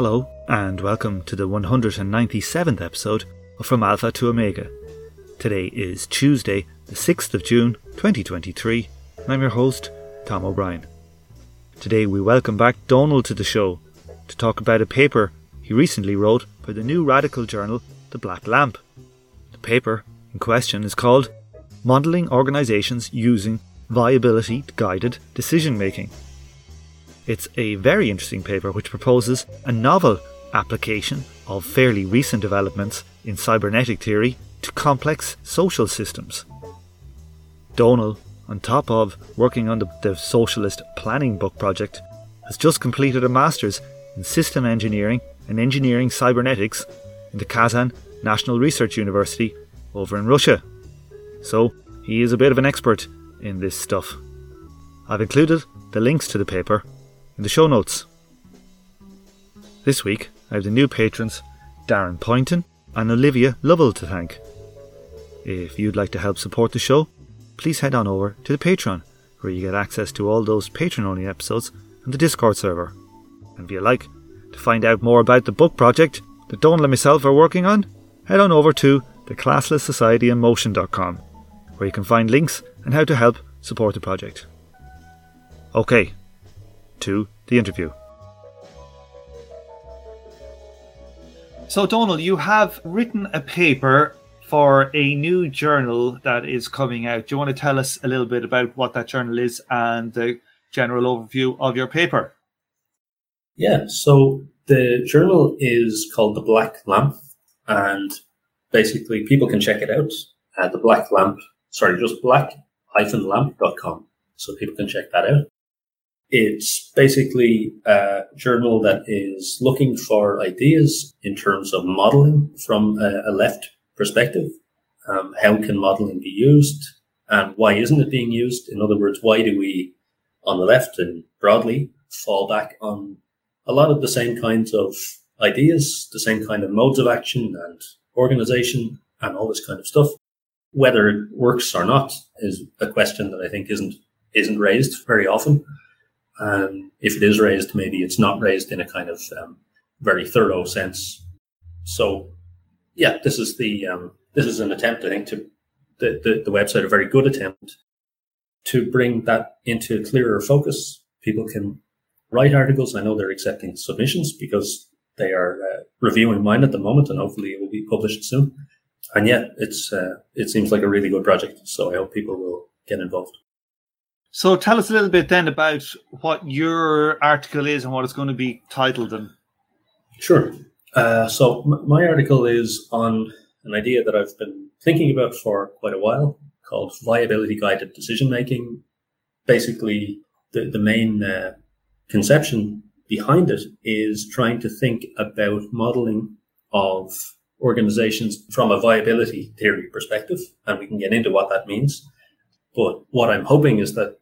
Hello, and welcome to the 197th episode of From Alpha to Omega. Today is Tuesday, the 6th of June 2023, and I'm your host, Tom O'Brien. Today we welcome back Donal to the show to talk about a paper he recently wrote for the new radical journal, The Black Lamp. The paper in question is called Modelling Organisations Using Viability Guided Decision Making. It's a very interesting paper which proposes a novel application of fairly recent developments in cybernetic theory to complex social systems. Donal, on top of working on the, the Socialist Planning Book project, has just completed a master's in system engineering and engineering cybernetics in the Kazan National Research University over in Russia. So, he is a bit of an expert in this stuff. I've included the links to the paper in the show notes. This week, I have the new patrons Darren Poynton and Olivia Lovell to thank. If you'd like to help support the show, please head on over to the Patreon, where you get access to all those patron only episodes and the Discord server. And if you like to find out more about the book project that Donal and myself are working on, head on over to the where you can find links and how to help support the project. Okay, to the interview. So, Donal, you have written a paper for a new journal that is coming out. Do you want to tell us a little bit about what that journal is and the general overview of your paper? Yeah, so the journal is called The Black Lamp, and basically people can check it out at the Black Lamp, sorry, just black-lamp.com. So people can check that out. It's basically a journal that is looking for ideas in terms of modeling from a, a left perspective. Um, how can modeling be used and why isn't it being used? In other words, why do we on the left and broadly fall back on a lot of the same kinds of ideas, the same kind of modes of action and organization and all this kind of stuff. Whether it works or not is a question that I think isn't isn't raised very often. And if it is raised, maybe it's not raised in a kind of um, very thorough sense. So, yeah, this is the um, this is an attempt, I think, to the, the, the website a very good attempt to bring that into clearer focus. People can write articles. I know they're accepting submissions because they are uh, reviewing mine at the moment, and hopefully it will be published soon. And yet, it's uh, it seems like a really good project. So I hope people will get involved. So tell us a little bit then about what your article is and what it's going to be titled and. Sure. Uh, so m- my article is on an idea that I've been thinking about for quite a while called viability guided decision making. Basically, the, the main uh, conception behind it is trying to think about modeling of organizations from a viability theory perspective. And we can get into what that means. But what I'm hoping is that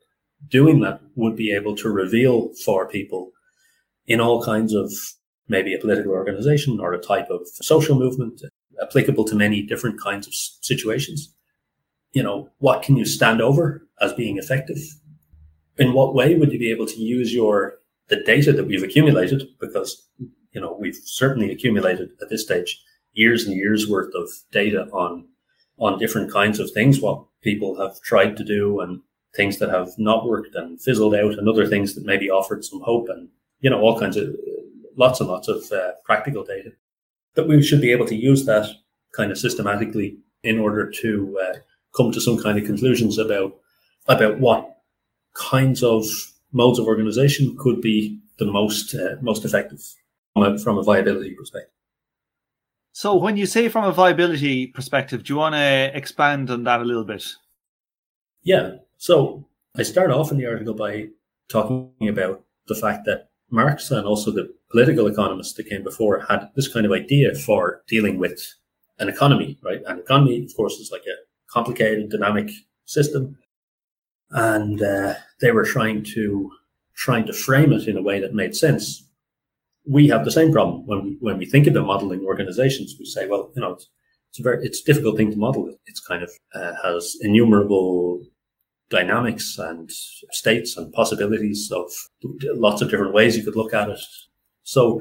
doing that would be able to reveal for people in all kinds of maybe a political organization or a type of social movement applicable to many different kinds of situations. You know, what can you stand over as being effective? In what way would you be able to use your the data that we've accumulated? Because you know we've certainly accumulated at this stage years and years worth of data on on different kinds of things, what people have tried to do and things that have not worked and fizzled out and other things that maybe offered some hope and, you know, all kinds of lots and lots of uh, practical data that we should be able to use that kind of systematically in order to uh, come to some kind of conclusions about, about what kinds of modes of organization could be the most, uh, most effective from a, from a viability perspective. So, when you say from a viability perspective, do you want to expand on that a little bit? Yeah. So, I start off in the article by talking about the fact that Marx and also the political economists that came before had this kind of idea for dealing with an economy, right? An economy, of course, is like a complicated, dynamic system, and uh, they were trying to trying to frame it in a way that made sense we have the same problem when we when we think about modeling organizations. We say, well, you know, it's, it's a very it's a difficult thing to model. It's kind of uh, has innumerable dynamics and states and possibilities of lots of different ways you could look at it. So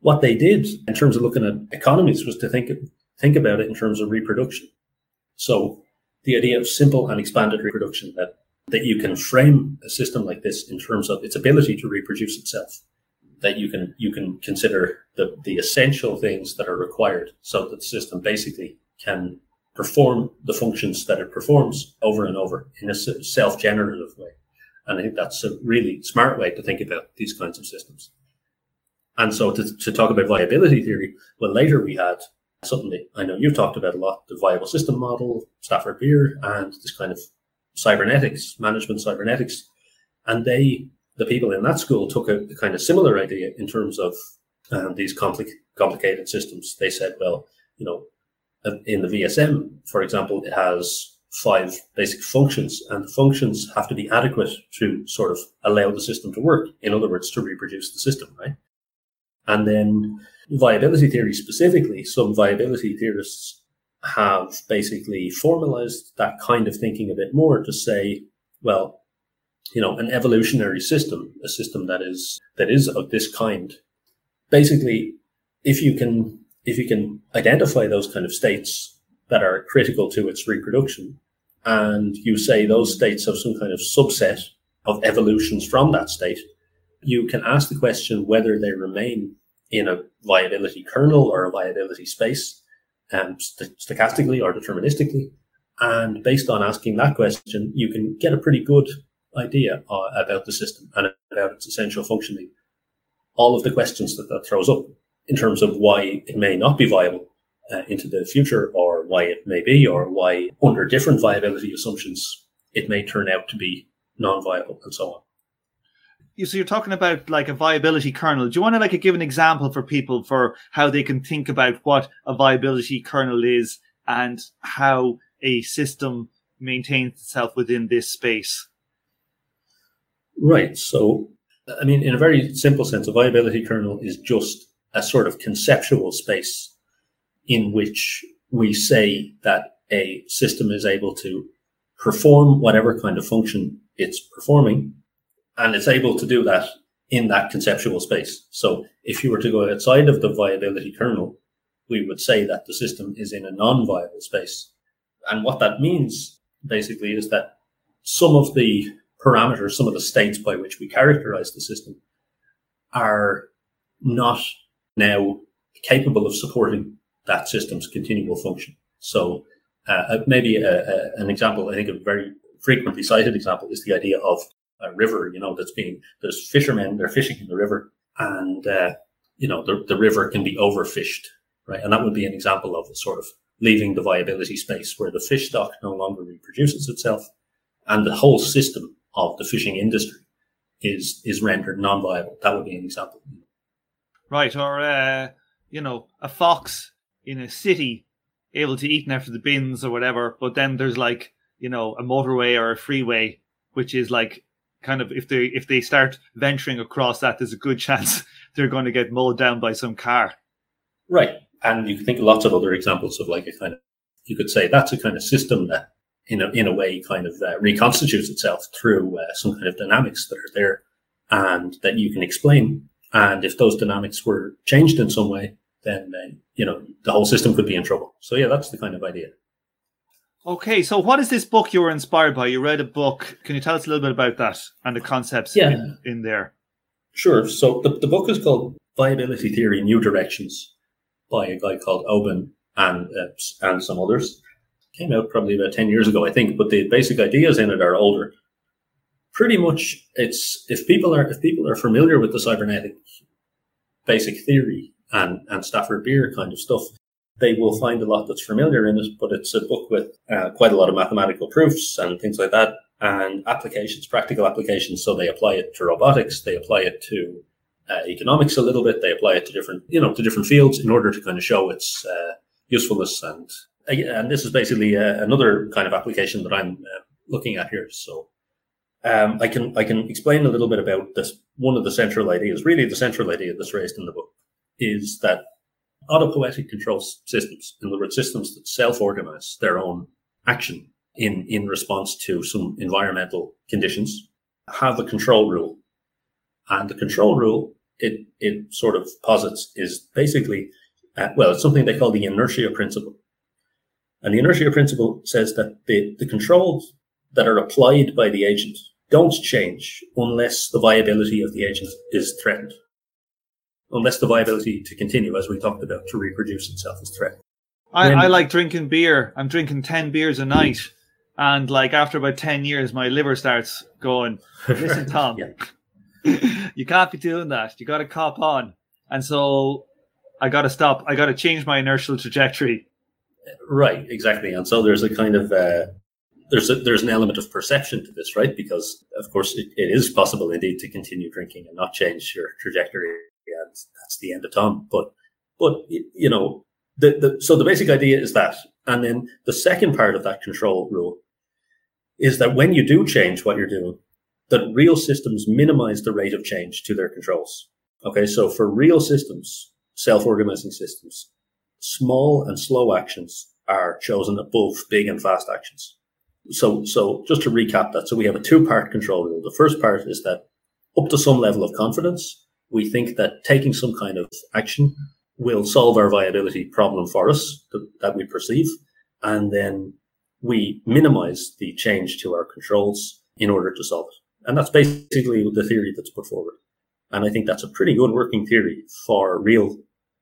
what they did in terms of looking at economies was to think think about it in terms of reproduction. So the idea of simple and expanded reproduction that that you can frame a system like this in terms of its ability to reproduce itself that you can you can consider the, the essential things that are required so that the system basically can perform the functions that it performs over and over in a self-generative way. And I think that's a really smart way to think about these kinds of systems. And so to, to talk about viability theory, well, later we had something I know you've talked about a lot, the viable system model, Stafford Beer, and this kind of cybernetics, management cybernetics. And they, the people in that school took a, a kind of similar idea in terms of um, these compli- complicated systems. They said, well, you know, in the VSM, for example, it has five basic functions, and the functions have to be adequate to sort of allow the system to work. In other words, to reproduce the system, right? And then viability theory specifically, some viability theorists have basically formalized that kind of thinking a bit more to say, well, you know, an evolutionary system, a system that is that is of this kind, basically, if you can if you can identify those kind of states that are critical to its reproduction, and you say those states have some kind of subset of evolutions from that state, you can ask the question whether they remain in a viability kernel or a viability space, um, st- stochastically or deterministically. And based on asking that question, you can get a pretty good idea uh, about the system and about its essential functioning. All of the questions that that throws up in terms of why it may not be viable uh, into the future or why it may be or why under different viability assumptions it may turn out to be non-viable and so on You so you're talking about like a viability kernel. Do you want to like give an example for people for how they can think about what a viability kernel is and how a system maintains itself within this space? Right. So, I mean, in a very simple sense, a viability kernel is just a sort of conceptual space in which we say that a system is able to perform whatever kind of function it's performing, and it's able to do that in that conceptual space. So if you were to go outside of the viability kernel, we would say that the system is in a non-viable space. And what that means basically is that some of the parameters, some of the states by which we characterize the system are not now capable of supporting that system's continual function. So uh, uh, maybe a, a, an example, I think a very frequently cited example is the idea of a river, you know, that's being, there's fishermen, they're fishing in the river and, uh, you know, the, the river can be overfished, right? And that would be an example of sort of leaving the viability space where the fish stock no longer reproduces itself and the whole system of the fishing industry is, is rendered non-viable. That would be an example. Right. Or, uh, you know, a fox in a city able to eat after the bins or whatever, but then there's like, you know, a motorway or a freeway, which is like kind of if they if they start venturing across that, there's a good chance they're going to get mowed down by some car. Right, and you can think of lots of other examples of like a kind of you could say that's a kind of system that in a in a way kind of uh, reconstitutes itself through uh, some kind of dynamics that are there and that you can explain. And if those dynamics were changed in some way, then uh, you know the whole system could be in trouble. So yeah, that's the kind of idea. Okay, so what is this book you were inspired by? You read a book. Can you tell us a little bit about that and the concepts yeah. in, in there? Sure. So the, the book is called Viability Theory New Directions by a guy called Aubin and uh, and some others. Came out probably about 10 years ago, I think, but the basic ideas in it are older. Pretty much it's if people are if people are familiar with the cybernetic basic theory and, and Stafford Beer kind of stuff, they will find a lot that's familiar in it, but it's a book with uh, quite a lot of mathematical proofs and things like that and applications, practical applications. So they apply it to robotics, they apply it to uh, economics a little bit, they apply it to different, you know, to different fields in order to kind of show its uh, usefulness. And and this is basically uh, another kind of application that I'm uh, looking at here. So um, I can I can explain a little bit about this. One of the central ideas, really the central idea that's raised in the book, is that autopoietic control systems, in other words, systems that self-organize their own action in, in response to some environmental conditions, have a control rule. And the control rule it, it sort of posits is basically, uh, well, it's something they call the inertia principle. And the inertia principle says that the, the controls that are applied by the agent don't change unless the viability of the agent is threatened. Unless the viability to continue, as we talked about, to reproduce itself is threatened. I, when, I like drinking beer. I'm drinking 10 beers a night. And like after about 10 years, my liver starts going, listen, Tom, you can't be doing that. You got to cop on. And so I got to stop. I got to change my inertial trajectory. Right, exactly. And so there's a kind of uh, there's a, there's an element of perception to this, right? Because of course it, it is possible indeed to continue drinking and not change your trajectory, and that's the end of Tom. But but you know, the, the so the basic idea is that, and then the second part of that control rule is that when you do change what you're doing, that real systems minimize the rate of change to their controls. Okay, so for real systems, self-organizing systems, small and slow actions are chosen above big and fast actions. So, so just to recap that, so we have a two-part control rule. The first part is that up to some level of confidence, we think that taking some kind of action will solve our viability problem for us that we perceive, and then we minimize the change to our controls in order to solve it. And that's basically the theory that's put forward. And I think that's a pretty good working theory for real,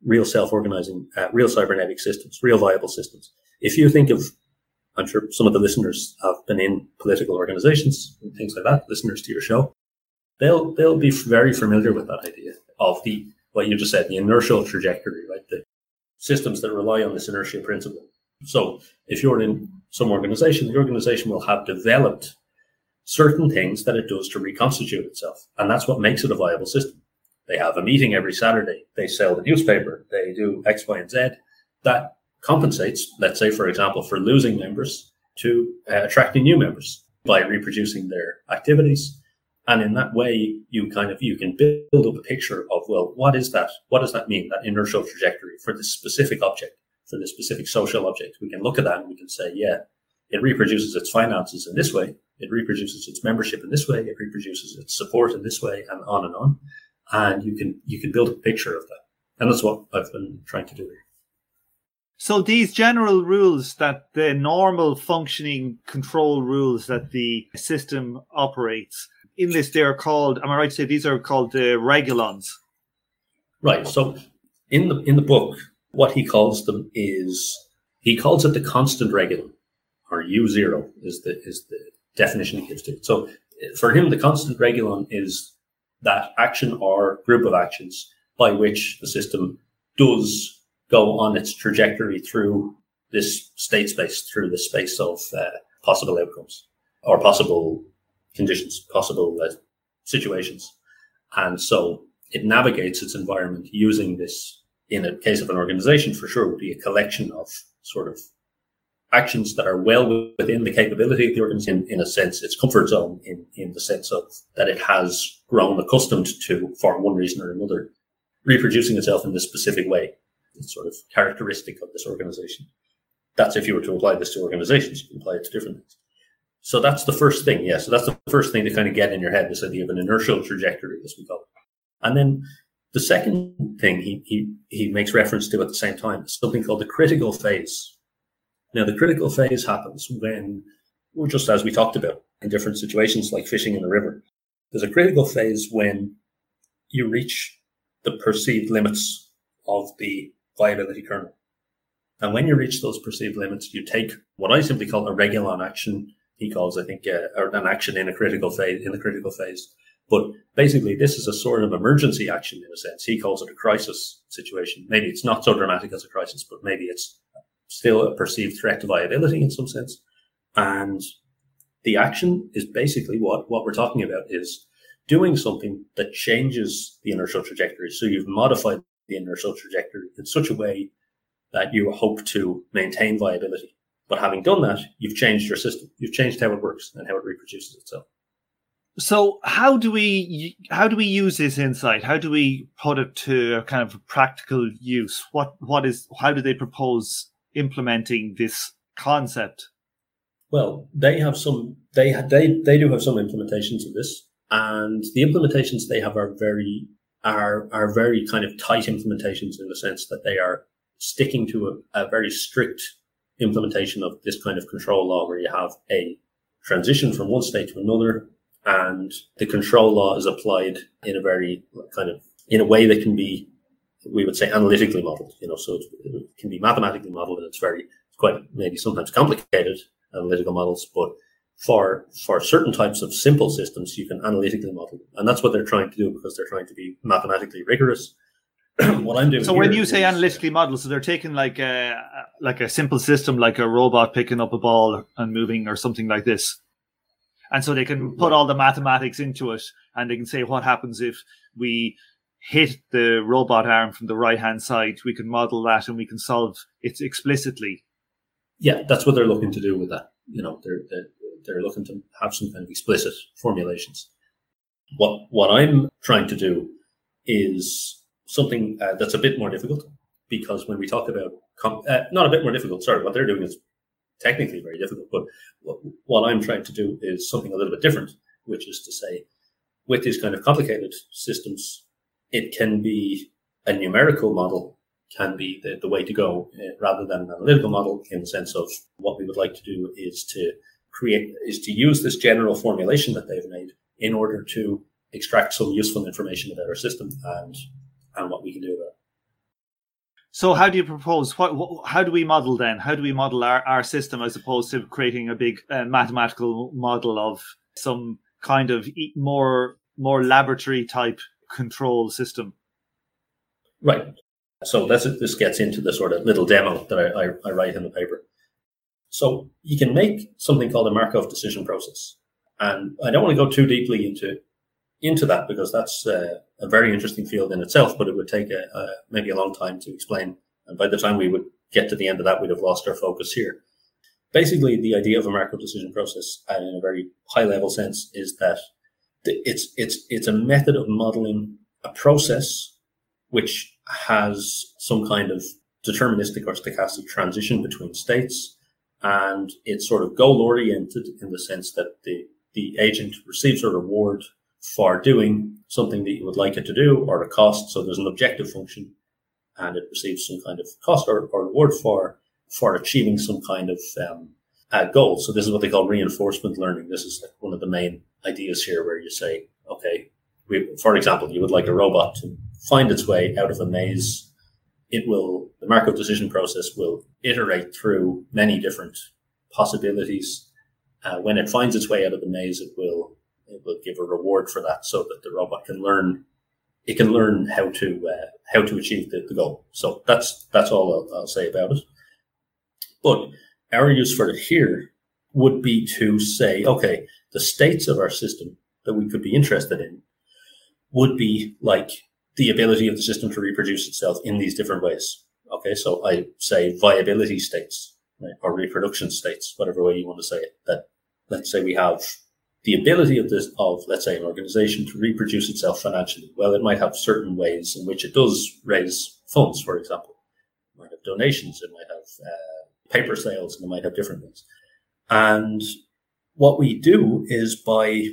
real self-organizing, uh, real cybernetic systems, real viable systems. If you think of I'm sure some of the listeners have been in political organizations and things like that, listeners to your show. They'll they'll be very familiar with that idea of the what you just said, the inertial trajectory, right? The systems that rely on this inertia principle. So if you're in some organization, the organization will have developed certain things that it does to reconstitute itself. And that's what makes it a viable system. They have a meeting every Saturday. They sell the newspaper. They do X, Y, and Z. That compensates, let's say, for example, for losing members to uh, attracting new members by reproducing their activities. And in that way, you kind of, you can build up a picture of, well, what is that? What does that mean? That inertial trajectory for this specific object, for this specific social object. We can look at that and we can say, yeah, it reproduces its finances in this way. It reproduces its membership in this way. It reproduces its support in this way and on and on. And you can, you can build a picture of that. And that's what I've been trying to do here. So these general rules that the normal functioning control rules that the system operates in this, they are called. Am I right to say these are called the regulons? Right. So in the in the book, what he calls them is he calls it the constant regulon, or U zero is the is the definition he gives to it. So for him, the constant regulon is that action or group of actions by which the system does go on its trajectory through this state space, through the space of uh, possible outcomes or possible conditions, possible uh, situations. And so it navigates its environment using this, in a case of an organization, for sure, would be a collection of sort of actions that are well within the capability of the organization in, in a sense, its comfort zone in, in the sense of that it has grown accustomed to, for one reason or another, reproducing itself in this specific way It's sort of characteristic of this organization. That's if you were to apply this to organizations, you can apply it to different things. So that's the first thing. Yeah. So that's the first thing to kind of get in your head, this idea of an inertial trajectory, as we call it. And then the second thing he, he, he makes reference to at the same time is something called the critical phase. Now, the critical phase happens when, or just as we talked about in different situations like fishing in a river, there's a critical phase when you reach the perceived limits of the viability kernel. And when you reach those perceived limits, you take what I simply call a regulon action. He calls, I think, uh, an action in a critical phase, in the critical phase. But basically, this is a sort of emergency action in a sense. He calls it a crisis situation. Maybe it's not so dramatic as a crisis, but maybe it's still a perceived threat to viability in some sense. And the action is basically what, what we're talking about is doing something that changes the inertial trajectory. So you've modified the inertial trajectory in such a way that you hope to maintain viability. But having done that, you've changed your system. You've changed how it works and how it reproduces itself. So how do we how do we use this insight? How do we put it to a kind of practical use? What what is how do they propose implementing this concept? Well, they have some they they they do have some implementations of this, and the implementations they have are very are are very kind of tight implementations in the sense that they are sticking to a, a very strict implementation of this kind of control law where you have a transition from one state to another and the control law is applied in a very kind of in a way that can be we would say analytically modeled you know so can be mathematically modeled and it's very it's quite maybe sometimes complicated analytical models but for for certain types of simple systems you can analytically model and that's what they're trying to do because they're trying to be mathematically rigorous. What i'm doing so when you say analytically model so they're taking like a like a simple system like a robot picking up a ball and moving or something like this. And so they can put all the mathematics into it and they can say what happens if we hit the robot arm from the right hand side we can model that and we can solve it explicitly yeah that's what they're looking to do with that you know they're, they're looking to have some kind of explicit formulations. What what I'm trying to do is something uh, that's a bit more difficult because when we talk about com- uh, not a bit more difficult, sorry, what they're doing is technically very difficult, but what, what I'm trying to do is something a little bit different, which is to say, with these kind of complicated systems, it can be a numerical model can be the, the way to go uh, rather than an analytical model in the sense of what we would like to do is to create is to use this general formulation that they've made in order to extract some useful information about our system and and what we can do about it. So, how do you propose? What, what, how do we model then? How do we model our, our system as opposed to creating a big uh, mathematical model of some kind of more more laboratory type control system? Right. So this this gets into the sort of little demo that I, I, I write in the paper. So you can make something called a Markov decision process. And I don't want to go too deeply into into that because that's uh, a very interesting field in itself, but it would take a, a, maybe a long time to explain. And by the time we would get to the end of that, we'd have lost our focus here. Basically, the idea of a Markov decision process, uh, in a very high level sense, is that it's it's it's a method of modeling a process which has some kind of deterministic or stochastic transition between states and it's sort of goal oriented in the sense that the, the agent receives a reward for doing something that you would like it to do or a cost. So there's an objective function and it receives some kind of cost or, or reward for, for achieving some kind of, um, uh, goal. So this is what they call reinforcement learning. This is like one of the main ideas here where you say, okay, we, for example, you would like a robot to find its way out of a maze it will, the Markov decision process will iterate through many different possibilities. Uh, when it finds its way out of the maze, it will, it will give a reward for that so that the robot can learn, it can learn how to, uh, how to achieve the, the, goal. So that's, that's all I'll, I'll say about it. But our use for it here would be to say, okay, the states of our system that we could be interested in would be like the ability of the system to reproduce itself in these different ways. Okay, so I say viability states right, or reproduction states, whatever way you want to say it. That let's say we have the ability of this of let's say an organization to reproduce itself financially. Well, it might have certain ways in which it does raise funds, for example. It might have donations, it might have uh, paper sales, and it might have different things. And what we do is by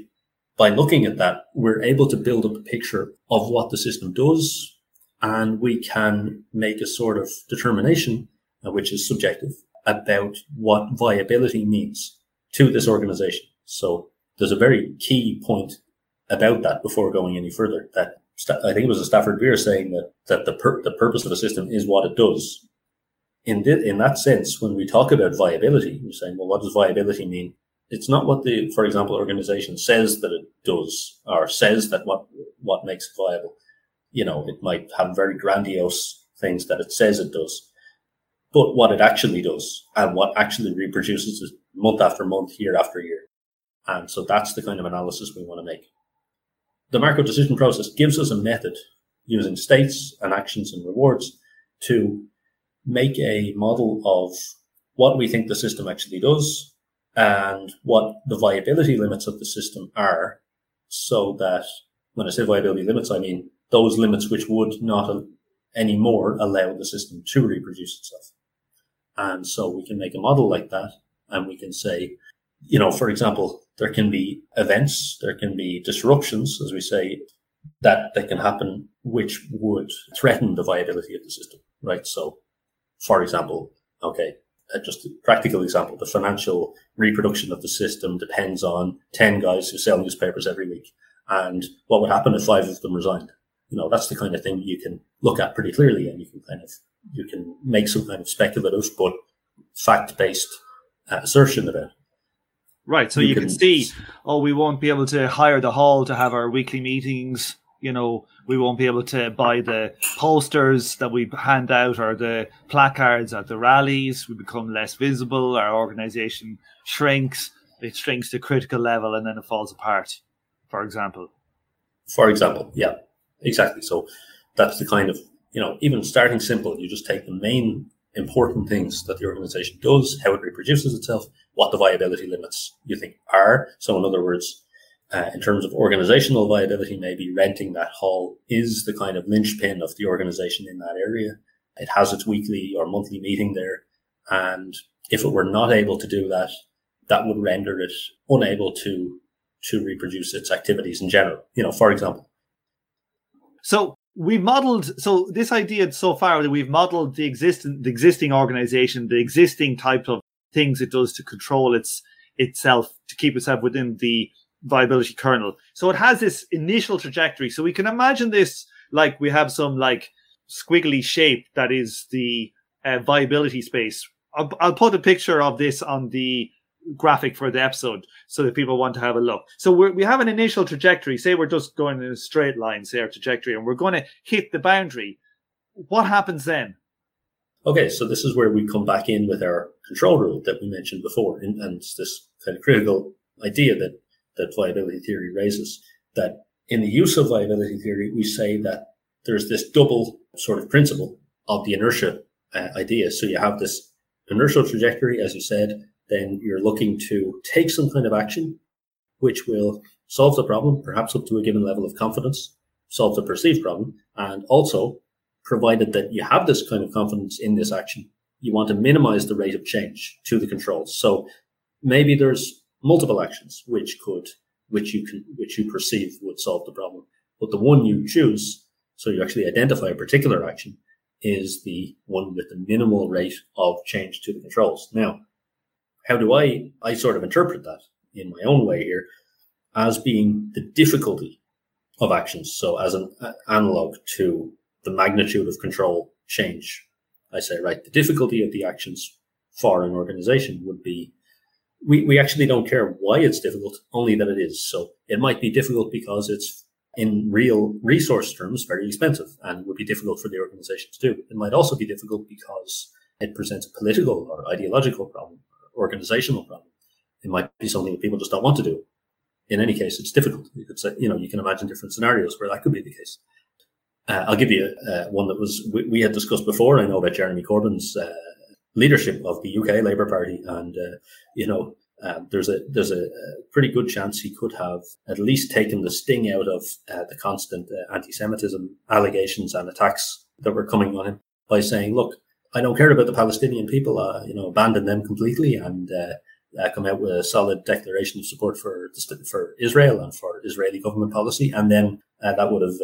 by looking at that, we're able to build up a picture of what the system does, and we can make a sort of determination, uh, which is subjective, about what viability means to this organization. So there's a very key point about that before going any further. That I think it was a Stafford Beer saying that that the pur- the purpose of a system is what it does. In th- in that sense, when we talk about viability, we're saying, well, what does viability mean? It's not what the, for example, organization says that it does or says that what, what makes it viable. You know, it might have very grandiose things that it says it does, but what it actually does and what actually reproduces it month after month, year after year. And so that's the kind of analysis we want to make. The Markov decision process gives us a method using states and actions and rewards to make a model of what we think the system actually does and what the viability limits of the system are so that when I say viability limits, I mean those limits which would not anymore allow the system to reproduce itself. And so we can make a model like that and we can say, you know, for example, there can be events, there can be disruptions, as we say, that that can happen which would threaten the viability of the system, right? So, for example, okay, just a practical example, the financial reproduction of the system depends on 10 guys who sell newspapers every week. And what would happen if five of them resigned? You know, that's the kind of thing you can look at pretty clearly and you can kind of, you can make some kind of speculative but fact based uh, assertion about. Right. So you, you can, can see, oh, we won't be able to hire the hall to have our weekly meetings you know, we won't be able to buy the posters that we hand out or the placards at the rallies. We become less visible. Our organization shrinks. It shrinks to critical level and then it falls apart, for example. For example, yeah, exactly. So that's the kind of, you know, even starting simple, you just take the main important things that the organization does, how it reproduces itself, what the viability limits you think are. So, in other words, uh, in terms of organizational viability, maybe renting that hall is the kind of linchpin of the organization in that area. It has its weekly or monthly meeting there. And if it were not able to do that, that would render it unable to, to reproduce its activities in general. You know, for example. So we modeled so this idea so far that we've modeled the existing the existing organization, the existing type of things it does to control its itself, to keep itself within the viability kernel. So it has this initial trajectory. So we can imagine this like we have some like squiggly shape that is the uh, viability space. I'll, I'll put a picture of this on the graphic for the episode so that people want to have a look. So we have an initial trajectory. Say we're just going in a straight line, say our trajectory, and we're going to hit the boundary. What happens then? Okay, so this is where we come back in with our control rule that we mentioned before, and, and this kind of critical idea that that viability theory raises. That in the use of viability theory, we say that there's this double sort of principle of the inertia uh, idea. So you have this inertial trajectory, as you said, then you're looking to take some kind of action which will solve the problem, perhaps up to a given level of confidence, solve the perceived problem, and also, provided that you have this kind of confidence in this action, you want to minimize the rate of change to the controls. So maybe there's multiple actions which could which you can which you perceive would solve the problem. But the one you choose, so you actually identify a particular action, is the one with the minimal rate of change to the controls. Now, how do I I sort of interpret that in my own way here as being the difficulty of actions. So as an analog to the magnitude of control change, I say, right, the difficulty of the actions for an organization would be we, we actually don't care why it's difficult, only that it is. So it might be difficult because it's in real resource terms very expensive and would be difficult for the organization to do. It might also be difficult because it presents a political or ideological problem, or organizational problem. It might be something that people just don't want to do. In any case, it's difficult. You could say, you know, you can imagine different scenarios where that could be the case. Uh, I'll give you uh, one that was we, we, had discussed before. I know about Jeremy Corbyn's uh, leadership of the UK Labour Party, and uh, you know um, there's a there's a, pretty good chance he could have at least taken the sting out of uh, the constant uh, anti-Semitism allegations and attacks that were coming on him by saying, "Look, I don't care about the Palestinian people. Uh, you know, abandon them completely and." Uh, uh, come out with a solid declaration of support for for Israel and for Israeli government policy, and then that would have,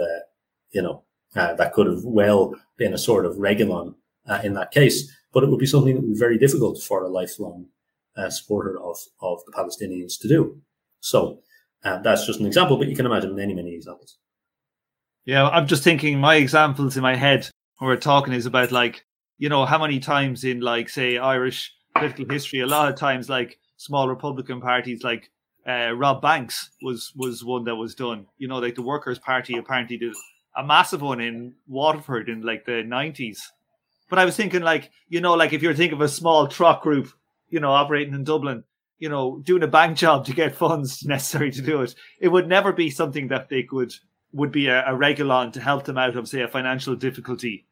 you know, that could have well been a sort of regulon in that case but it would be something that would be very difficult for a lifelong uh, supporter of, of the Palestinians to do. So uh, that's just an example, but you can imagine many, many examples. Yeah, I'm just thinking my examples in my head when we're talking is about like, you know, how many times in like, say, Irish political history, a lot of times like small Republican parties like uh, Rob Banks was was one that was done. You know, like the Workers' Party apparently did a massive one in Waterford in like the 90s but I was thinking, like, you know, like if you're thinking of a small truck group, you know, operating in Dublin, you know, doing a bank job to get funds necessary to do it, it would never be something that they could would be a, a regulon to help them out of, say, a financial difficulty.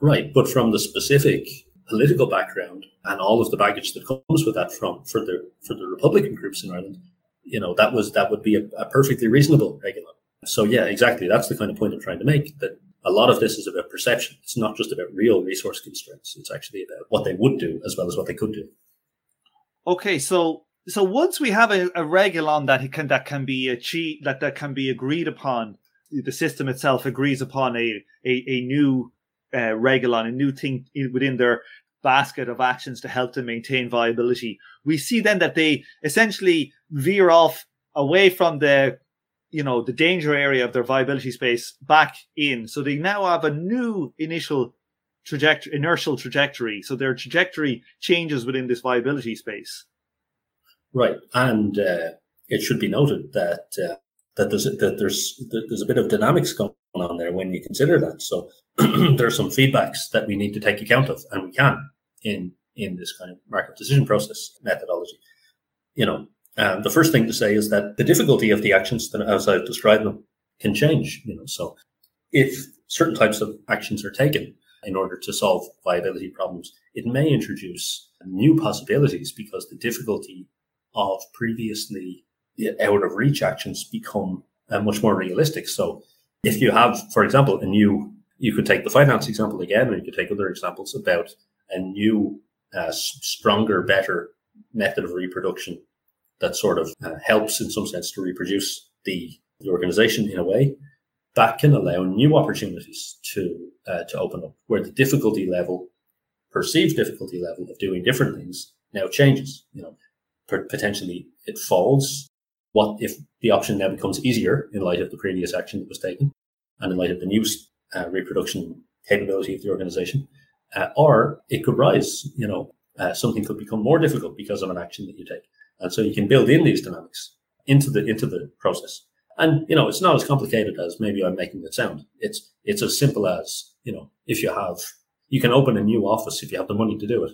Right, but from the specific political background and all of the baggage that comes with that from for the for the Republican groups in Ireland, you know, that was that would be a, a perfectly reasonable regulon. So yeah, exactly. That's the kind of point I'm trying to make. That a lot of this is about perception. It's not just about real resource constraints. It's actually about what they would do as well as what they could do. Okay, so so once we have a, a regulon that can that can be achieved that that can be agreed upon, the system itself agrees upon a a, a new uh, regulon, a new thing within their basket of actions to help them maintain viability. We see then that they essentially veer off away from the you know the danger area of their viability space back in. So they now have a new initial trajectory, inertial trajectory. So their trajectory changes within this viability space. Right, and uh, it should be noted that uh, that there's that there's there's a bit of dynamics going on there when you consider that. So there's some feedbacks that we need to take account of, and we can in in this kind of Markov decision process methodology. You know, um, the first thing to say is that the difficulty of the actions, as I've described them, can change. You know, so if certain types of actions are taken in order to solve viability problems, it may introduce new possibilities because the difficulty of previously out of reach actions become uh, much more realistic. So if you have, for example, a new, you could take the finance example again, or you could take other examples about a new, uh, stronger, better method of reproduction that sort of uh, helps in some sense to reproduce the, the organization in a way that can allow new opportunities to uh, to open up where the difficulty level perceived difficulty level of doing different things now changes you know potentially it falls what if the option now becomes easier in light of the previous action that was taken and in light of the new uh, reproduction capability of the organization? Uh, or it could rise, you know, uh, something could become more difficult because of an action that you take. And so you can build in these dynamics into the, into the process. And, you know, it's not as complicated as maybe I'm making it sound. It's, it's as simple as, you know, if you have, you can open a new office if you have the money to do it.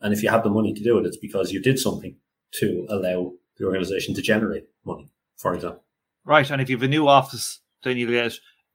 And if you have the money to do it, it's because you did something to allow the organization to generate money, for example. Right. And if you have a new office, then you get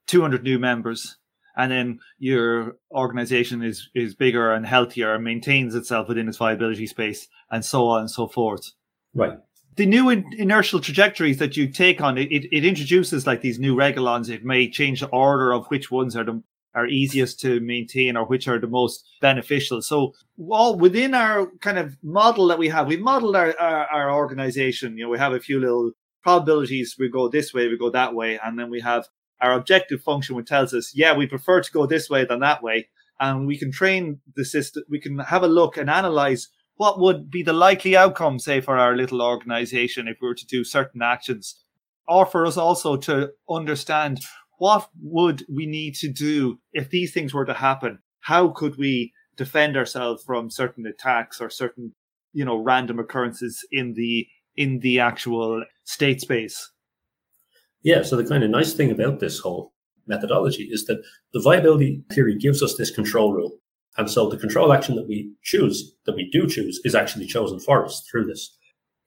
200 new members and then your organization is, is bigger and healthier and maintains itself within its viability space and so on and so forth. Right. The new in- inertial trajectories that you take on, it, it, it introduces like these new regulons. It may change the order of which ones are the are easiest to maintain or which are the most beneficial. So all within our kind of model that we have, we've modeled our, our, our organization. You know, we have a few little probabilities. We go this way, we go that way. And then we have our objective function, which tells us, yeah, we prefer to go this way than that way. And we can train the system. We can have a look and analyze what would be the likely outcome, say, for our little organization if we were to do certain actions, or for us also to understand what would we need to do if these things were to happen? How could we defend ourselves from certain attacks or certain, you know, random occurrences in the in the actual state space? Yeah, so the kind of nice thing about this whole methodology is that the viability theory gives us this control rule. And so the control action that we choose, that we do choose, is actually chosen for us through this.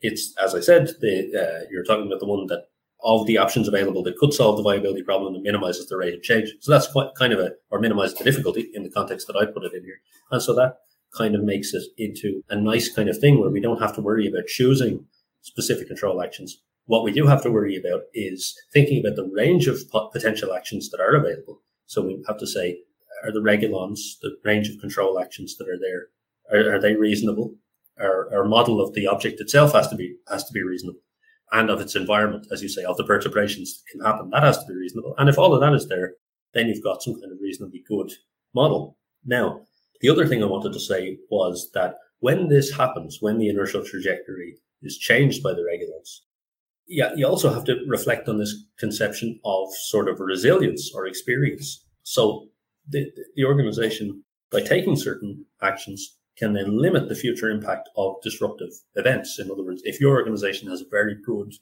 It's, as I said, the, uh, you're talking about the one that of the options available that could solve the viability problem and minimizes the rate of change. So that's quite kind of a, or minimizes the difficulty in the context that I put it in here. And so that kind of makes it into a nice kind of thing where we don't have to worry about choosing specific control actions. What we do have to worry about is thinking about the range of potential actions that are available. So we have to say, are the regulons, the range of control actions that are there, are, are they reasonable? Our, our model of the object itself has to be has to be reasonable and of its environment, as you say, of the perturbations that can happen. That has to be reasonable. And if all of that is there, then you've got some kind of reasonably good model. Now, the other thing I wanted to say was that when this happens, when the inertial trajectory is changed by the regulons, yeah, you also have to reflect on this conception of sort of resilience or experience. So the, the organization, by taking certain actions, can then limit the future impact of disruptive events. In other words, if your organization has a very good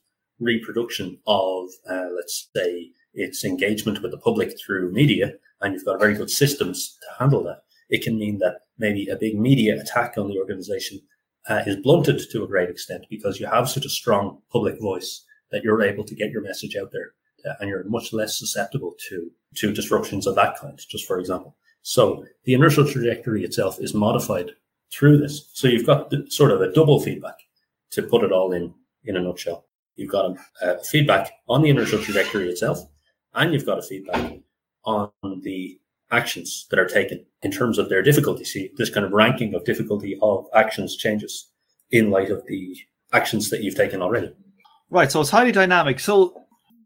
reproduction of, uh, let's say, its engagement with the public through media, and you've got very good systems to handle that, it can mean that maybe a big media attack on the organization uh, is blunted to a great extent because you have such a strong public voice that you're able to get your message out there Uh, and you're much less susceptible to, to disruptions of that kind, just for example. So the inertial trajectory itself is modified through this. So you've got the, sort of a double feedback to put it all in in a nutshell. You've got a, a feedback on the inertial trajectory itself, and you've got a feedback on the actions that are taken in terms of their difficulty. See, this kind of ranking of difficulty of actions changes in light of the actions that you've taken already. Right. So it's highly dynamic. So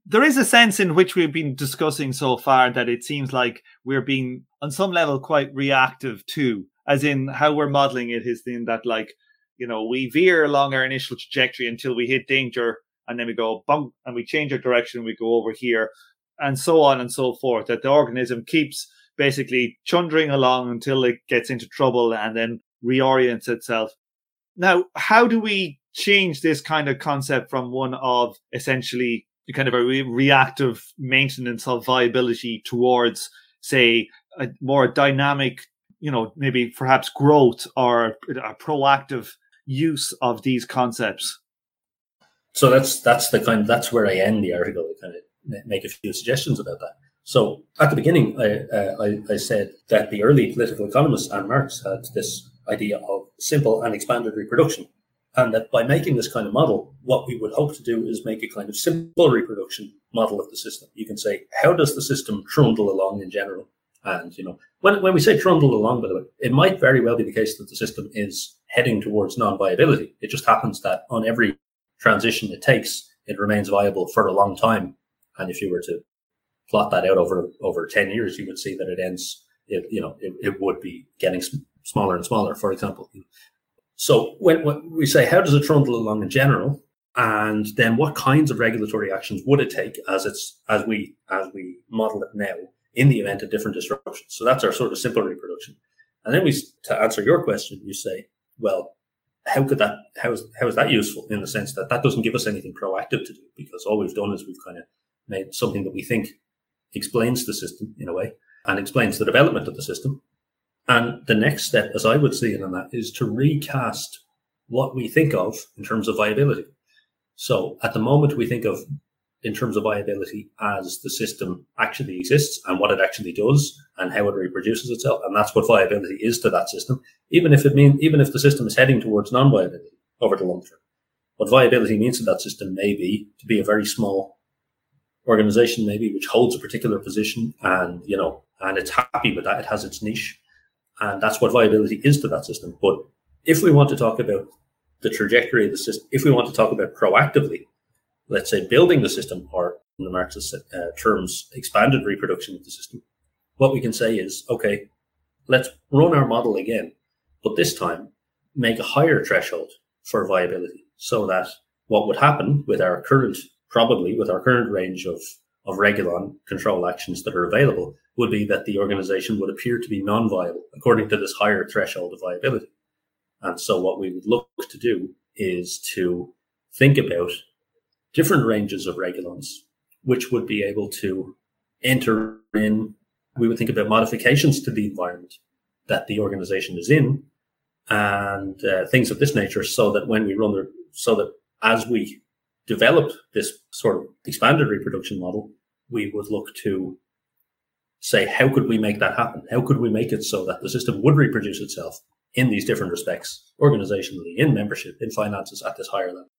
there is a sense in which we've been discussing so far that it seems like we're being on some level quite reactive too as in how we're modeling it is in that like you know we veer along our initial trajectory until we hit danger and then we go bump and we change our direction we go over here and so on and so forth that the organism keeps basically chundering along until it gets into trouble and then reorients itself. Now how do we change this kind of concept from one of essentially kind of a re- reactive maintenance of viability towards say a more dynamic you know maybe perhaps growth or a proactive use of these concepts. So that's that's the kind that's where i end the article to kind of make a few suggestions about that. So at the beginning I, uh, I, I said that the early political economists and marx had this idea of simple and expanded reproduction and that by making this kind of model, what we would hope to do is make a kind of simple reproduction model of the system. You can say, how does the system trundle along in general? And, you know, when, when we say trundle along, by the way, it might very well be the case that the system is heading towards non-viability. It just happens that on every transition it takes, it remains viable for a long time. And if you were to plot that out over, over 10 years, you would see that it ends, it, you know, it, it would be getting smaller and smaller, for example. So when, when we say, how does it trundle along in general? And then what kinds of regulatory actions would it take as it's, as we, as we model it now in the event of different disruptions? So that's our sort of simple reproduction. And then we, to answer your question, you say, well, how could that, how is, how is that useful in the sense that that doesn't give us anything proactive to do because all we've done is we've kind of made something that we think explains the system in a way and explains the development of the system and the next step, as I would see it on that, is to recast what we think of in terms of viability. So at the moment, we think of in terms of viability as the system actually exists and what it actually does and how it reproduces itself. And that's what viability is to that system, even if it means, even if the system is heading towards non-viability over the long term. What viability means to that system may be to be a very small organization, maybe which holds a particular position and, you know, and it's happy with that. It has its niche and that's what viability is to that system. But if we want to talk about the trajectory of the system, if we want to talk about proactively, let's say building the system or in the Marxist uh, terms, expanded reproduction of the system, what we can say is, okay, let's run our model again, but this time make a higher threshold for viability so that what would happen with our current, probably with our current range of, of Regulon control actions that are available would be that the organization would appear to be non-viable according to this higher threshold of viability. And so what we would look to do is to think about different ranges of regulons, which would be able to enter in, we would think about modifications to the environment that the organization is in and uh, things of this nature so that when we run the, so that as we develop this sort of expanded reproduction model, we would look to say, how could we make that happen? How could we make it so that the system would reproduce itself in these different respects, organizationally, in membership, in finances at this higher level?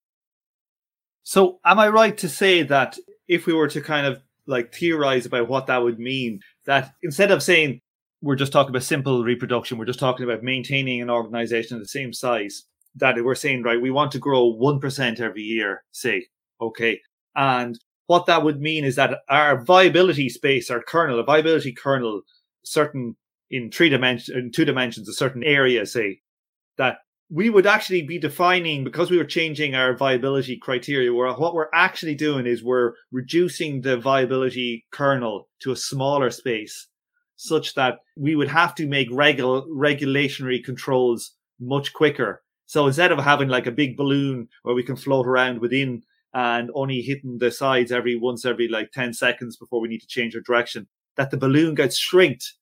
So, am I right to say that if we were to kind of like theorize about what that would mean, that instead of saying we're just talking about simple reproduction, we're just talking about maintaining an organization of the same size, that we're saying, right, we want to grow 1% every year, say, okay. And what that would mean is that our viability space, our kernel, a viability kernel, certain in three dimensions, in two dimensions, a certain area, say, that we would actually be defining because we were changing our viability criteria. Where what we're actually doing is we're reducing the viability kernel to a smaller space, such that we would have to make regul- regulatory controls much quicker. So instead of having like a big balloon where we can float around within and only hitting the sides every once every like 10 seconds before we need to change our direction, that the balloon gets shrinked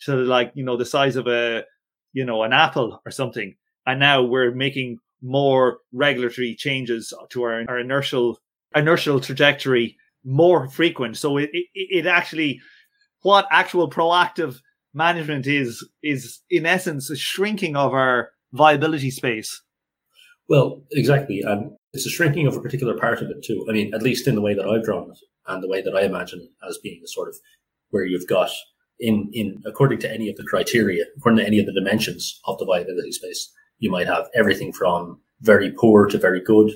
to like, you know, the size of a, you know, an apple or something. And now we're making more regulatory changes to our, our inertial, inertial trajectory more frequent. So it, it, it actually, what actual proactive management is, is in essence a shrinking of our viability space. Well, exactly. And it's a shrinking of a particular part of it too. I mean, at least in the way that I've drawn it and the way that I imagine it as being a sort of where you've got in, in according to any of the criteria, according to any of the dimensions of the viability space, you might have everything from very poor to very good.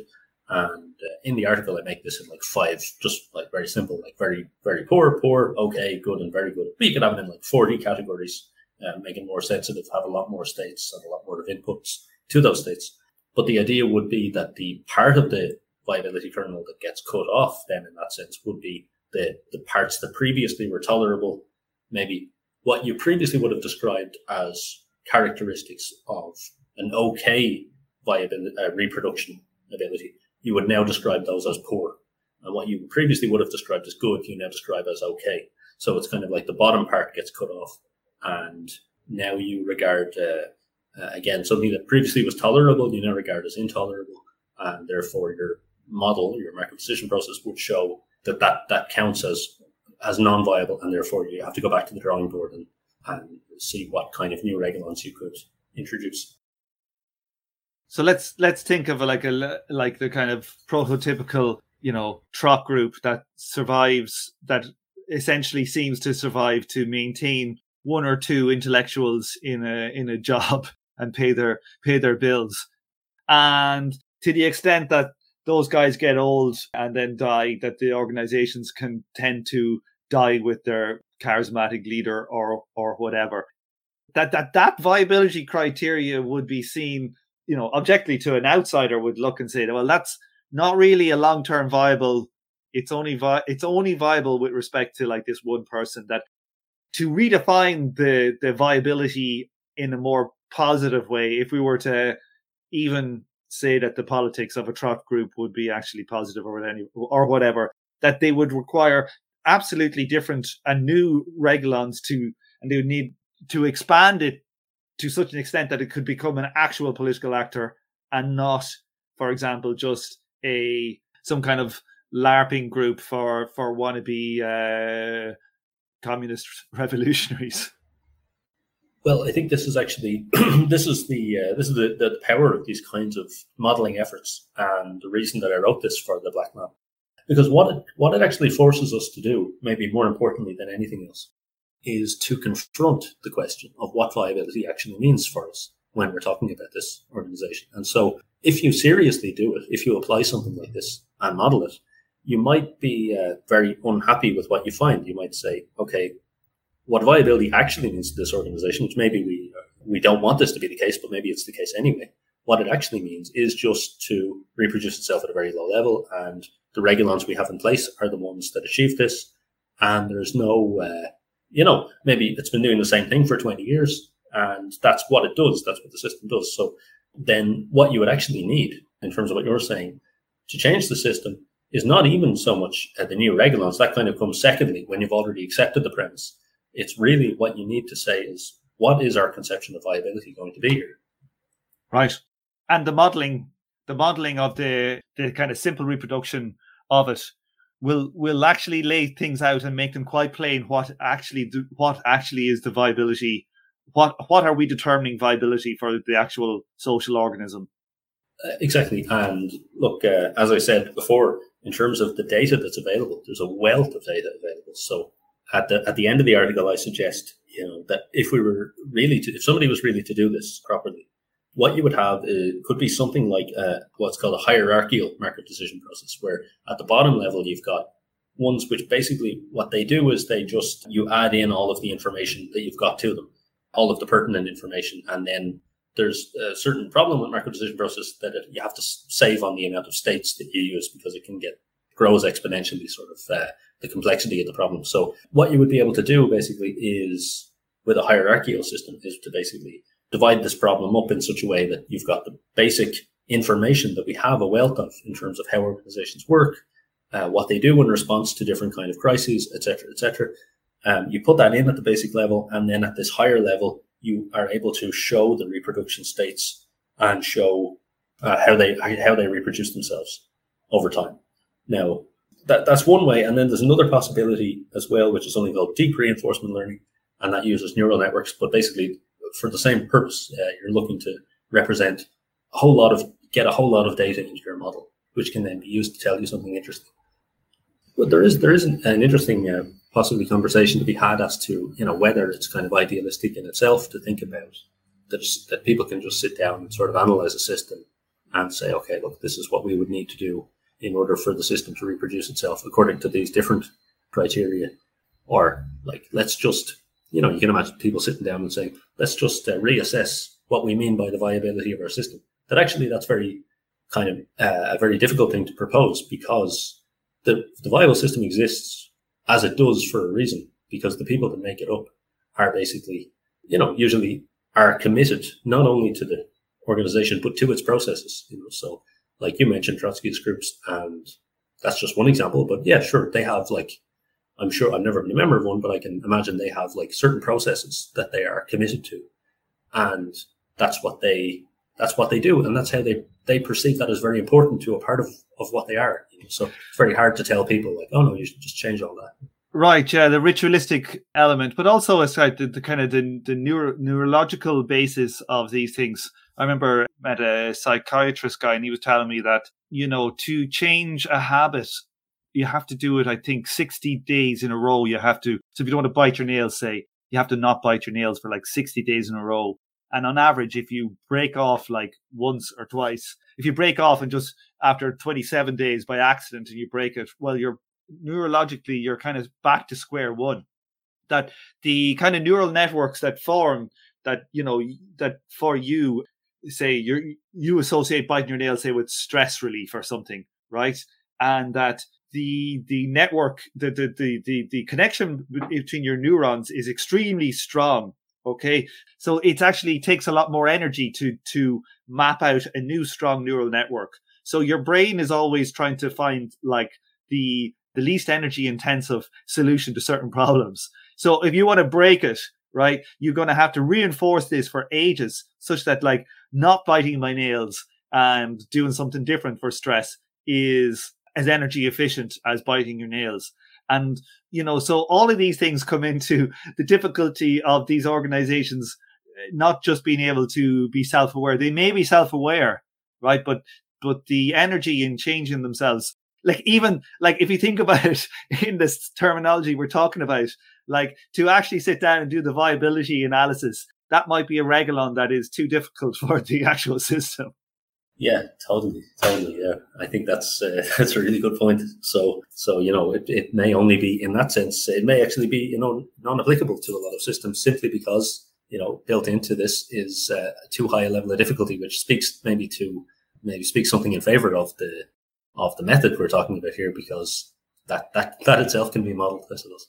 And uh, in the article, I make this in like five, just like very simple, like very, very poor, poor, okay, good, and very good. But you could have it in like 40 categories, uh, make it more sensitive, have a lot more states and a lot more of inputs to those states. But the idea would be that the part of the viability kernel that gets cut off then in that sense would be the, the parts that previously were tolerable, maybe what you previously would have described as characteristics of an okay viability, uh, reproduction ability, you would now describe those as poor. And what you previously would have described as good, you now describe as okay. So it's kind of like the bottom part gets cut off, and now you regard uh, uh, again something that previously was tolerable, you now regard as intolerable, and therefore your model, your Markov decision process would show that that, that counts as as non-viable, and therefore you have to go back to the drawing board and, and see what kind of new regulons you could introduce. So let's let's think of like a like the kind of prototypical you know Trot group that survives that essentially seems to survive to maintain one or two intellectuals in a in a job and pay their pay their bills and to the extent that those guys get old and then die, that the organizations can tend to die with their charismatic leader or or whatever. That that that viability criteria would be seen, you know, objectively to an outsider would look and say, well, that's not really a long term viable. It's only vi- it's only viable with respect to like this one person. That to redefine the the viability in a more positive way, if we were to even say that the politics of a Trot group would be actually positive or any or whatever, that they would require absolutely different and new regulons to, and they would need to expand it to such an extent that it could become an actual political actor and not, for example, just a some kind of LARPing group for for wannabe uh, communist revolutionaries. Well, I think this is actually this is the uh, this is the, the power of these kinds of modeling efforts, and the reason that I wrote this for the Black Lamp, because what it, what it actually forces us to do, maybe more importantly than anything else, is to confront the question of what viability actually means for us when we're talking about this organization. And so, if you seriously do it, if you apply something like this and model it, you might be uh, very unhappy with what you find. You might say, okay, what viability actually means to this organization, which maybe we we don't want this to be the case, but maybe it's the case anyway. What it actually means is just to reproduce itself at a very low level, and the regulons we have in place are the ones that achieve this. And there's no, uh, you know, maybe it's been doing the same thing for 20 years, and that's what it does. That's what the system does. So then, what you would actually need, in terms of what you're saying, to change the system is not even so much uh, the new regulons. That kind of comes secondly when you've already accepted the premise it's really what you need to say is what is our conception of viability going to be here? Right. And the modeling, the modeling of the the kind of simple reproduction of it will will actually lay things out and make them quite plain what actually do, what actually is the viability what what are we determining viability for the actual social organism uh, exactly and look uh, as i said before in terms of the data that's available there's a wealth of data available so at the at the end of the article, I suggest you know that if we were really to, if somebody was really to do this properly, what you would have uh, could be something like uh, what's called a hierarchical Markov decision process, where at the bottom level you've got ones which basically what they do is they just you add in all of the information that you've got to them, all of the pertinent information, and then there's a certain problem with Markov decision process that you have to save on the amount of states that you use because it can get grows exponentially sort of uh, the complexity of the problem. So what you would be able to do basically is with a hierarchical system is to basically divide this problem up in such a way that you've got the basic information that we have a wealth of in terms of how organizations work, uh, what they do in response to different kind of crises, etc., etc. Um, you put that in at the basic level, and then at this higher level, you are able to show the reproduction states and show uh, how they how they reproduce themselves over time. Now, that, that's one way. And then there's another possibility as well, which is something called deep reinforcement learning, and that uses neural networks, but basically for the same purpose. Uh, you're looking to represent a whole lot of, get a whole lot of data into your model, which can then be used to tell you something interesting. But there is there is an, an interesting uh, possibly conversation to be had as to you know whether it's kind of idealistic in itself to think about that that people can just sit down and sort of analyze a system and say, okay, look, this is what we would need to do in order for the system to reproduce itself according to these different criteria. Or like, let's just, you know, you can imagine people sitting down and saying, let's just uh, reassess what we mean by the viability of our system. That actually, that's very kind of uh, a very difficult thing to propose because the, the viable system exists as it does for a reason because the people that make it up are basically, you know, usually are committed not only to the organization but to its processes. You know, so like you mentioned Trotskyist groups, and that's just one example. But yeah, sure, they have like I'm sure I've never been a member of one, but I can imagine they have like certain processes that they are committed to, and that's what they that's what they do, and that's how they they perceive that as very important to a part of of what they are. You know? So it's very hard to tell people like, oh no, you should just change all that. Right, yeah, the ritualistic element, but also like the, the kind of the, the neuro, neurological basis of these things. I remember I met a psychiatrist guy, and he was telling me that you know to change a habit, you have to do it. I think sixty days in a row. You have to. So if you don't want to bite your nails, say you have to not bite your nails for like sixty days in a row. And on average, if you break off like once or twice, if you break off and just after 27 days by accident and you break it, well, you're neurologically you're kind of back to square one. That the kind of neural networks that form that you know that for you say you you associate biting your nails say with stress relief or something right? And that the the network the the the the, the connection between your neurons is extremely strong okay? So it actually takes a lot more energy to to map out a new strong neural network. So your brain is always trying to find like the the least energy intensive solution to certain problems. So if you want to break it, right, you're going to have to reinforce this for ages such that like not biting my nails and doing something different for stress is as energy efficient as biting your nails. And, you know, so all of these things come into the difficulty of these organizations eh, not just being able to be self-aware. They may be self-aware, right? But but the energy in changing themselves like even like if you think about it in this terminology we're talking about, like to actually sit down and do the viability analysis, that might be a regulon that is too difficult for the actual system. Yeah, totally, totally. Yeah, I think that's uh, that's a really good point. So, so you know, it, it may only be in that sense, it may actually be you know non-applicable to a lot of systems simply because you know built into this is uh, too high a level of difficulty, which speaks maybe to maybe speaks something in favor of the of the method we're talking about here because that that that itself can be modeled, I suppose.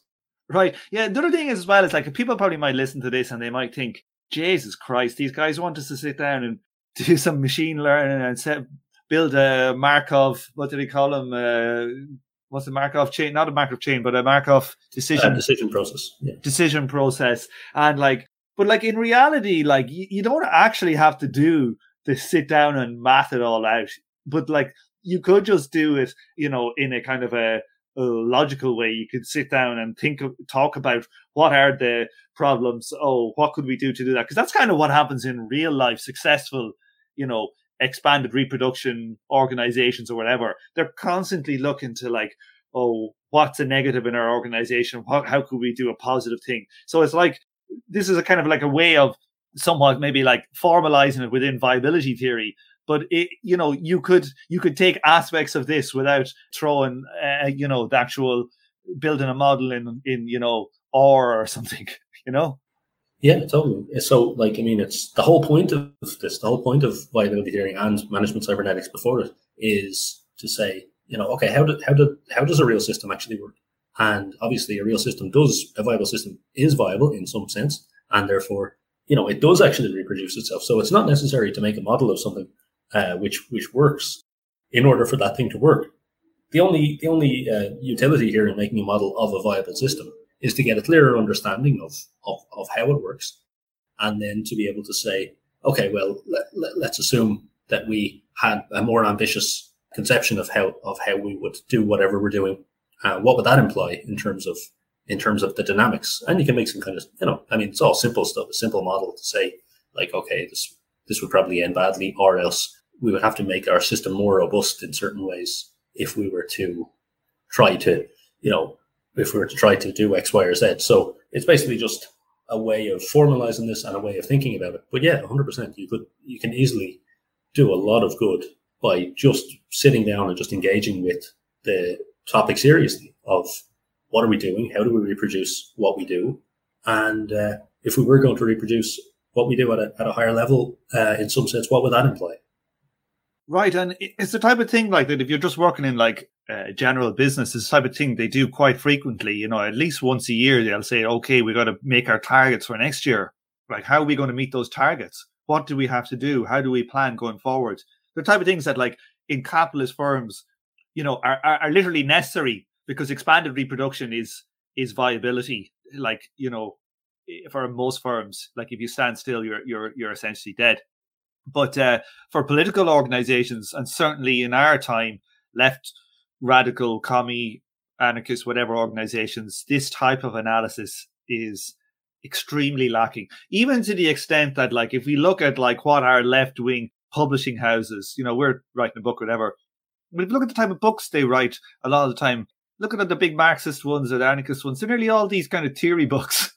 Right. Yeah. The other thing is as well is like people probably might listen to this and they might think, Jesus Christ, these guys want us to sit down and do some machine learning and set, build a Markov. What do they call them? Uh, what's the Markov chain? Not a Markov chain, but a Markov decision uh, decision process. Yeah. Decision process. And like, but like in reality, like you, you don't actually have to do this sit down and math it all out. But like you could just do it, you know, in a kind of a, a logical way. You could sit down and think, talk about what are the problems. Oh, what could we do to do that? Because that's kind of what happens in real life, successful, you know, expanded reproduction organizations or whatever. They're constantly looking to like, oh, what's a negative in our organization? How could we do a positive thing? So it's like, this is a kind of like a way of somewhat maybe like formalizing it within viability theory but it, you know you could you could take aspects of this without throwing uh, you know the actual building a model in in you know or or something you know? Yeah totally. So like i mean it's the whole point of this the whole point of viability theory and management cybernetics before it is to say you know okay how do, how do, how does a real system actually work? And obviously a real system does a viable system is viable in some sense and therefore you know it does actually reproduce itself. So it's not necessary to make a model of something uh, which which works in order for that thing to work. The only the only uh, utility here in making a model of a viable system is to get a clearer understanding of, of, of how it works, and then to be able to say, okay, well, let, let, let's assume that we had a more ambitious conception of how of how we would do whatever we're doing. Uh, what would that imply in terms of in terms of the dynamics? And you can make some kind of you know, I mean, it's all simple stuff, a simple model to say like, okay, this this would probably end badly, or else we would have to make our system more robust in certain ways if we were to try to, you know, if we were to try to do X, Y, or Z. So it's basically just a way of formalizing this and a way of thinking about it. But yeah, 100%, you could, you can easily do a lot of good by just sitting down and just engaging with the topic seriously of what are we doing? How do we reproduce what we do? And uh, if we were going to reproduce what we do at a, at a higher level, uh, in some sense, what would that imply? Right, and it's the type of thing like that. If you're just working in like uh, general business, it's the type of thing they do quite frequently. You know, at least once a year, they'll say, "Okay, we got to make our targets for next year. Like, how are we going to meet those targets? What do we have to do? How do we plan going forward?" The type of things that, like, in capitalist firms, you know, are, are, are literally necessary because expanded reproduction is is viability. Like, you know, for most firms, like if you stand still, you're you're you're essentially dead. But uh, for political organizations, and certainly in our time, left radical, commie, anarchist, whatever organizations, this type of analysis is extremely lacking. Even to the extent that, like, if we look at like what our left wing publishing houses, you know, we're writing a book, whatever. But if you look at the type of books they write, a lot of the time, looking at the big Marxist ones or the anarchist ones, they're nearly all these kind of theory books,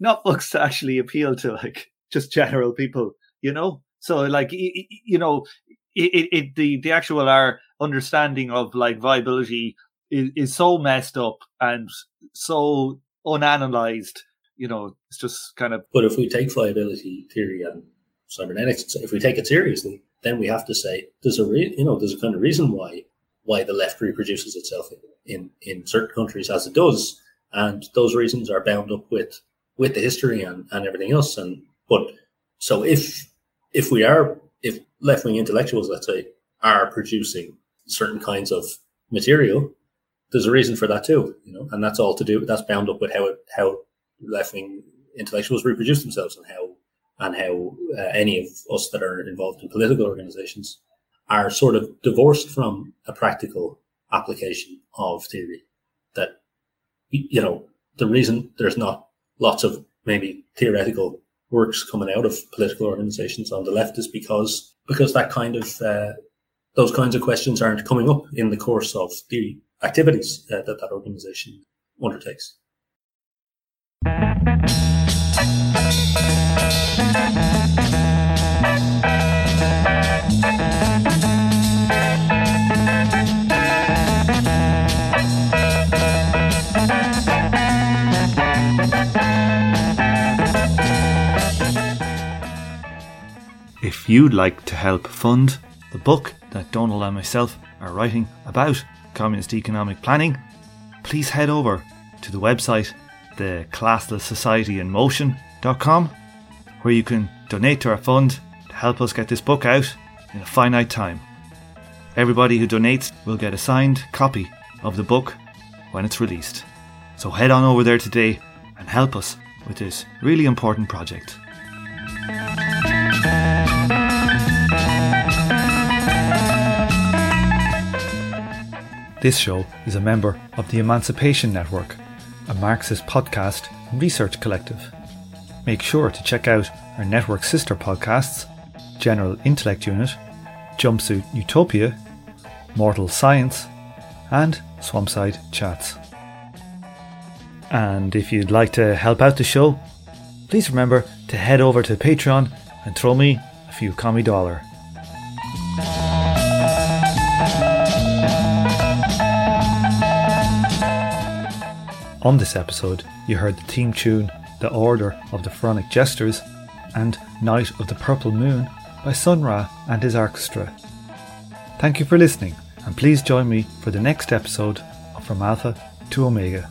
not books to actually appeal to like just general people, you know. So like you know, it, it the the actual our understanding of like viability is, is so messed up and so unanalyzed. You know, it's just kind of. But if we take viability theory and cybernetics, if we take it seriously, then we have to say there's a re- you know there's a kind of reason why why the left reproduces itself in, in in certain countries as it does, and those reasons are bound up with with the history and, and everything else. And but so if if we are, if left wing intellectuals, let's say, are producing certain kinds of material, there's a reason for that too, you know, and that's all to do. That's bound up with how it, how left wing intellectuals reproduce themselves and how and how uh, any of us that are involved in political organizations are sort of divorced from a practical application of theory. That you know the reason there's not lots of maybe theoretical works coming out of political organizations on the left is because because that kind of uh, those kinds of questions aren't coming up in the course of the activities uh, that that organization undertakes. If you'd like to help fund the book that Donal and myself are writing about communist economic planning, please head over to the website, the Classless Society in Motion.com, where you can donate to our fund to help us get this book out in a finite time. Everybody who donates will get a signed copy of the book when it's released. So head on over there today and help us with this really important project. This show is a member of the Emancipation Network, a Marxist podcast and research collective. Make sure to check out our network sister podcasts General Intellect Unit, Jumpsuit Utopia, Mortal Science, and Swampside Chats. And if you'd like to help out the show, please remember to head over to Patreon and throw me a few commie dollar. On this episode, you heard the theme tune The Order of the Pharaonic Jesters and Night of the Purple Moon by Sun Ra and his orchestra. Thank you for listening, and please join me for the next episode of From Alpha to Omega.